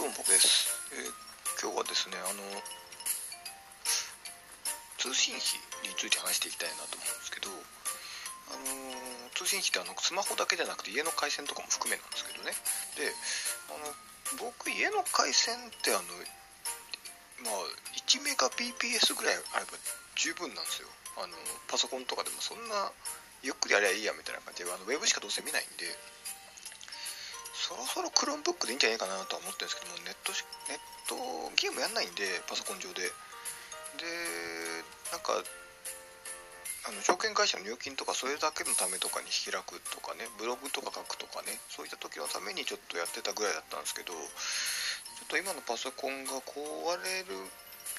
どうもです、えー今日はですねあの通信費について話していきたいなと思うんですけどあのー通信費ってあのスマホだけじゃなくて家の回線とかも含めなんですけどね。であの僕家の回線ってあのまあ1メガ bps ぐらいあれば十分なんですよ。あのパソコンとかでもそんなゆっくりやりゃいいやみたいな感じであのウェブしかどうせ見ないんで。そろそろ Chromebook でいいんじゃないかなとは思ってるんですけどもネットネットゲームやんないんでパソコン上で。でなんかあの証券会社の入金とかそれだけのためとかに開くとかねブログとか書くとかねそういった時のためにちょっとやってたぐらいだったんですけどちょっと今のパソコンが壊れる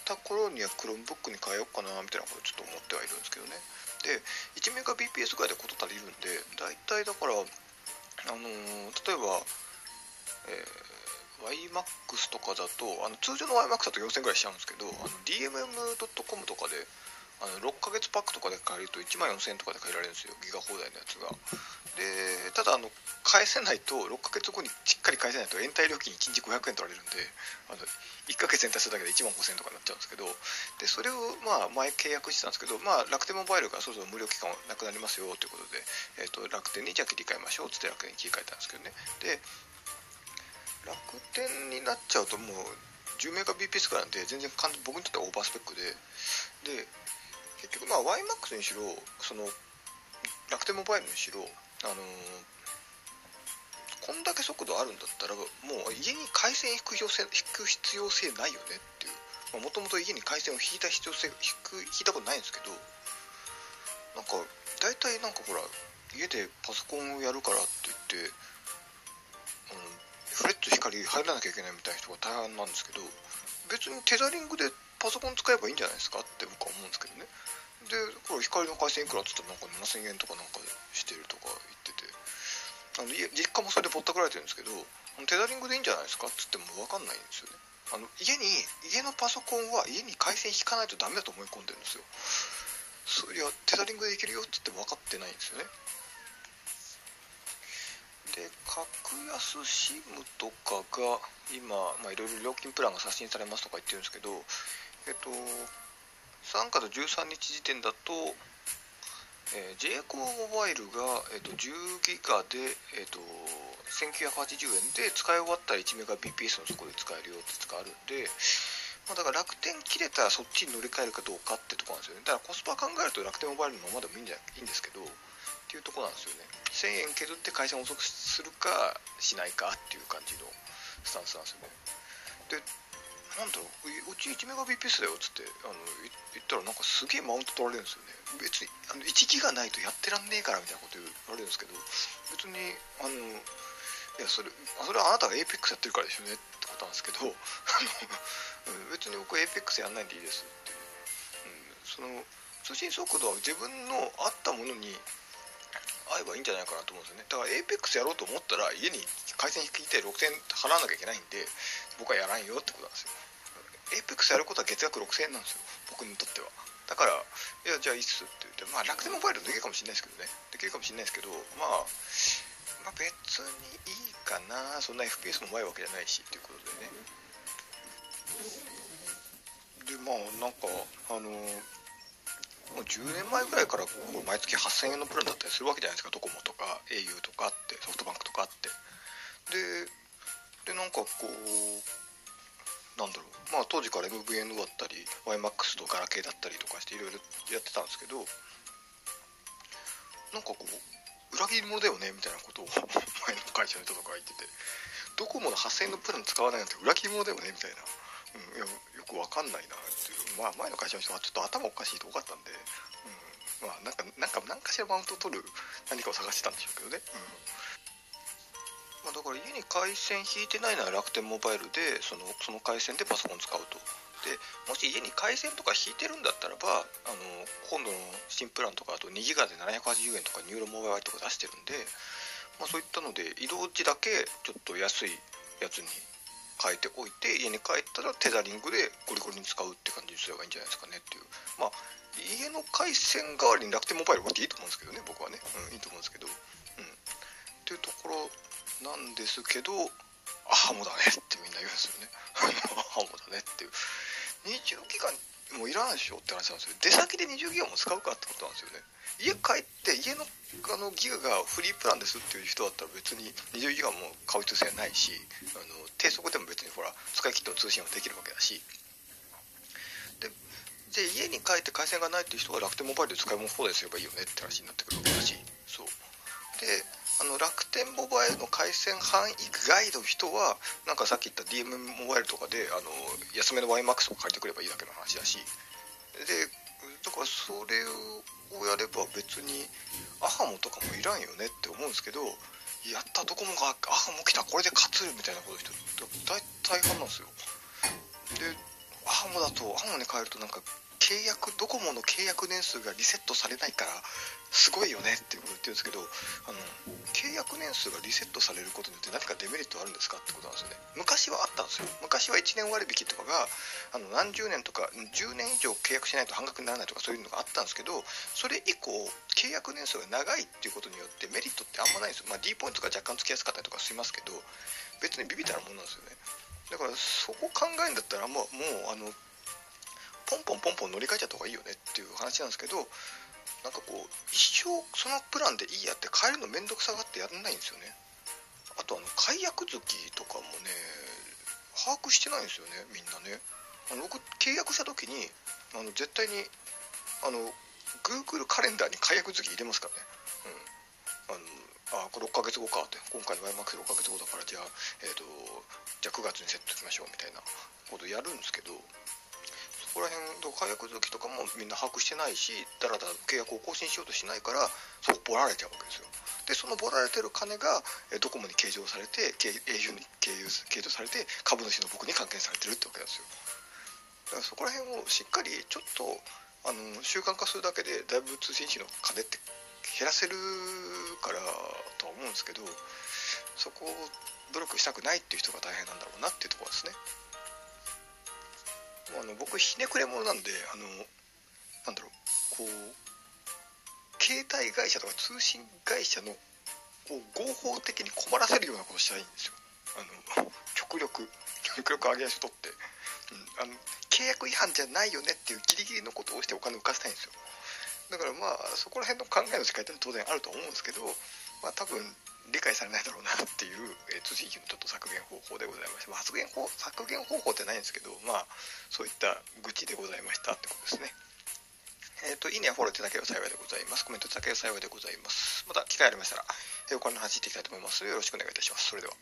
た頃には Chromebook に変えようかなみたいなことをちょっと思ってはいるんですけどね。で1メガ bps ぐらいで事足りるんで大体だからあのー例えば、えー YMAX とかだとあの通常の YMAX だと4000円ぐらいしちゃうんですけど DMM.com とかであの6ヶ月パックとかで借りると1万4000円とかで借りられるんですよ。ギガ放題のやつが。でただあの返せないと6ヶ月後にしっかり返せないと延滞料金1日500円取られるんであの1ヶ月延滞するだけで1万5000円とかになっちゃうんですけどでそれをまあ前契約してたんですけど、まあ、楽天モバイルがそろそろ無料期間なくなりますよということで、えー、と楽天にじゃあ切り替えましょうっつって楽天に切り替えたんですけどね。で楽天になっちゃうともう10メガ bps からなんで全然僕にとってはオーバースペックで。で結局まあ YMAX にしろその楽天モバイルにしろあのーこんだけ速度あるんだったらもう家に回線引く必要性引く必要性ないよねっていう。もともと家に回線を引いた必要性引く引いたことないんですけどなんか大体なんかほら家でパソコンをやるからって言って、フレッツ光入らなきゃいけないみたいな人が大半なんですけど別にテザリングでパソコン使えばいいんじゃないですかって僕は思うんですけどね。でこれ光の回線いくらっつったらなんか7000円とかなんかしてるとか言ってて。あの実家もそれでぼったくられてるんですけどテザリングでいいんじゃないですかっつっても分かんないんですよね。あの家に家のパソコンは家に回線引かないとダメだと思い込んでるんですよ。そりゃテザリングでいけるよっつって分かってないんですよね。で格安 SIM とかが今まあいろいろ料金プランが刷新されますとか言ってるんですけどえっと3月13日時点だと、えー、j コモモバイルが、えっと、10ギガで、えっと、1980円で使い終わったら1メガ bps のそこで使えるよって使あるんで、まあ、だから楽天切れたらそっちに乗り換えるかどうかってとこなんですよね。だからコスパ考えると楽天モバイルのままでもいいんじゃいいんですけどっていうとこなんですよね。1000円削って回線遅くするかしないかっていう感じのスタンスなんですよね。でなんだろううち1メガ bps だよっつってあの言ったらなんかすげえマウント取られるんですよね。別にあの1ギガないとやってらんねえからみたいなこと言われるんですけど別にあのいやそれそれはあなたが APEX やってるからでしょうねってことなんですけど別に僕 APEX やんないんでいいですってう、ん、その通信速度は自分の合ったものに合えばいいんじゃないかなと思うんですよね。だから APEX やろうと思ったら家に回線引いて6000円払わなきゃいけないんで僕はやらんよってことなんですよ。APEX やることは月額6000円なんですよ。僕にとっては。だからいやじゃあいいっすって言ってまあ楽天モバイルできるかもしれないですけどね。できるかもしれないですけどまあまあ、別にいいかな。そんな FPS もうまいわけじゃないしっていうことでね。でまあなんかあのもう10年前ぐらいからこう毎月8000円のプランだったりするわけじゃないですかドコモとか au とかあってソフトバンクとかあって。ででなんかこうなんだろう。まあ当時から MVN だったり YMAX とガラケーだったりとかしていろいろやってたんですけどなんかこう裏切り者だよねみたいなことを 前の会社の人とかが言っててドコモの8000円のプラン使わないなんて裏切り者だよねみたいな、いやよくわかんないなっていう、まあ、前の会社の人はちょっと頭おかしいと多かったんで、うん、まあなんかなんか何かしらマウントを取る何かを探してたんでしょうけどね、うん。まあ、だから家に回線引いてないなら楽天モバイルでそのその回線でパソコン使うと。でもし家に回線とか引いてるんだったらばあの今度の新プランとかあと2ギガで780円とかニューロモバイルとか出してるんで、まあ、そういったので移動時だけちょっと安いやつに変えておいて家に帰ったらテザリングでゴリゴリに使うって感じにすればいいんじゃないですかねっていう。まあ家の回線代わりに楽天モバイルがあっていいと思うんですけどね僕はね、うん、いいと思うんですけど。うん。っていうところなんですけどあハモだねってみんな言うんですよね。ハモだねっていう。20ギガいらないでしょって話なんですよ。出先で20ギガも使うかってことなんですよね。家帰って家のあのギガがフリープランですっていう人だったら別に20ギガも買う必要性ないしあの低速でも別にほら使い切っての通信はできるわけだし。でで家に帰って回線がないっていう人は楽天モバイルで使い物放題すればいいよねって話になってくるわけだし。そう。であの楽天モバイルの回線範囲外の人はなんかさっき言った DM モバイルとかであの安めの YMAX を借りてくればいいだけの話だし。でだからそれをやれば別にアハモとかもいらんよねって思うんですけどやったドコモがアハモ来たこれで勝つみたいなこと人大大半なんですよ。でアハモだとアハモに変えるとなんか契約ドコモの契約年数がリセットされないからすごいよねってこと言ってるんですけどあの契約年数がリセットされることによって何かデメリットあるんですかってことなんですよね。昔はあったんですよ。昔は1年割引とかがあの何十年とか10年以上契約しないと半額にならないとかそういうのがあったんですけどそれ以降契約年数が長いっていうことによってメリットってあんまないんですよ、まあ、D ポイントが若干つきやすかったりとかしますけど別にビビたるもんなんですよね。だからそこ考えるんだったらもうもうあのポンポンポンポン乗り換えちゃった方がいいよねっていう話なんですけどなんかこう一生そのプランでいいやって変えるの面倒くさがってやらないんですよね。あとあの解約月とかもね把握してないんですよねみんなね。あの僕契約した時にあの絶対にあの Google カレンダーに解約月入れますからね。うん。あのあこれ6ヶ月後かって今回の YMAX6 ヶ月後だからじゃあ、えーと、じゃあ9月にセットしましょうみたいなことやるんですけどそこら辺解約時とかもみんな把握してないしだらだら契約を更新しようとしないからそうボラれちゃうわけですよ。でそのボラれてる金がドコモに計上されて au に計計上されて株主の僕に還元されてるってわけなんですよ。だからそこら辺をしっかりちょっとあの習慣化するだけでだいぶ通信費の金って減らせるからとは思うんですけどそこを努力したくないっていう人が大変なんだろうなっていうところですね。あの僕ひねくれ者なんであのなんだろうこう携帯会社とか通信会社のこう合法的に困らせるようなことしたいんですよ。あの極力極力上げ足取って、うん、あの契約違反じゃないよねっていうギリギリのことをしてお金を浮かせたいんですよ。だからまあそこら辺の考えの違いって当然あると思うんですけどまあ多分理解されないだろうなっていう、えー、通信費のちょっと削減方法でございまして、まあ、削減方削減方法ってないんですけどまあそういった愚痴でございましたってことですね。えっ、ー、といいねやフォローいただければ幸いでございます。コメントいただければ幸いでございます。また機会ありましたら、えー、お金の話していきたいと思います。よろしくお願いいたします。それでは。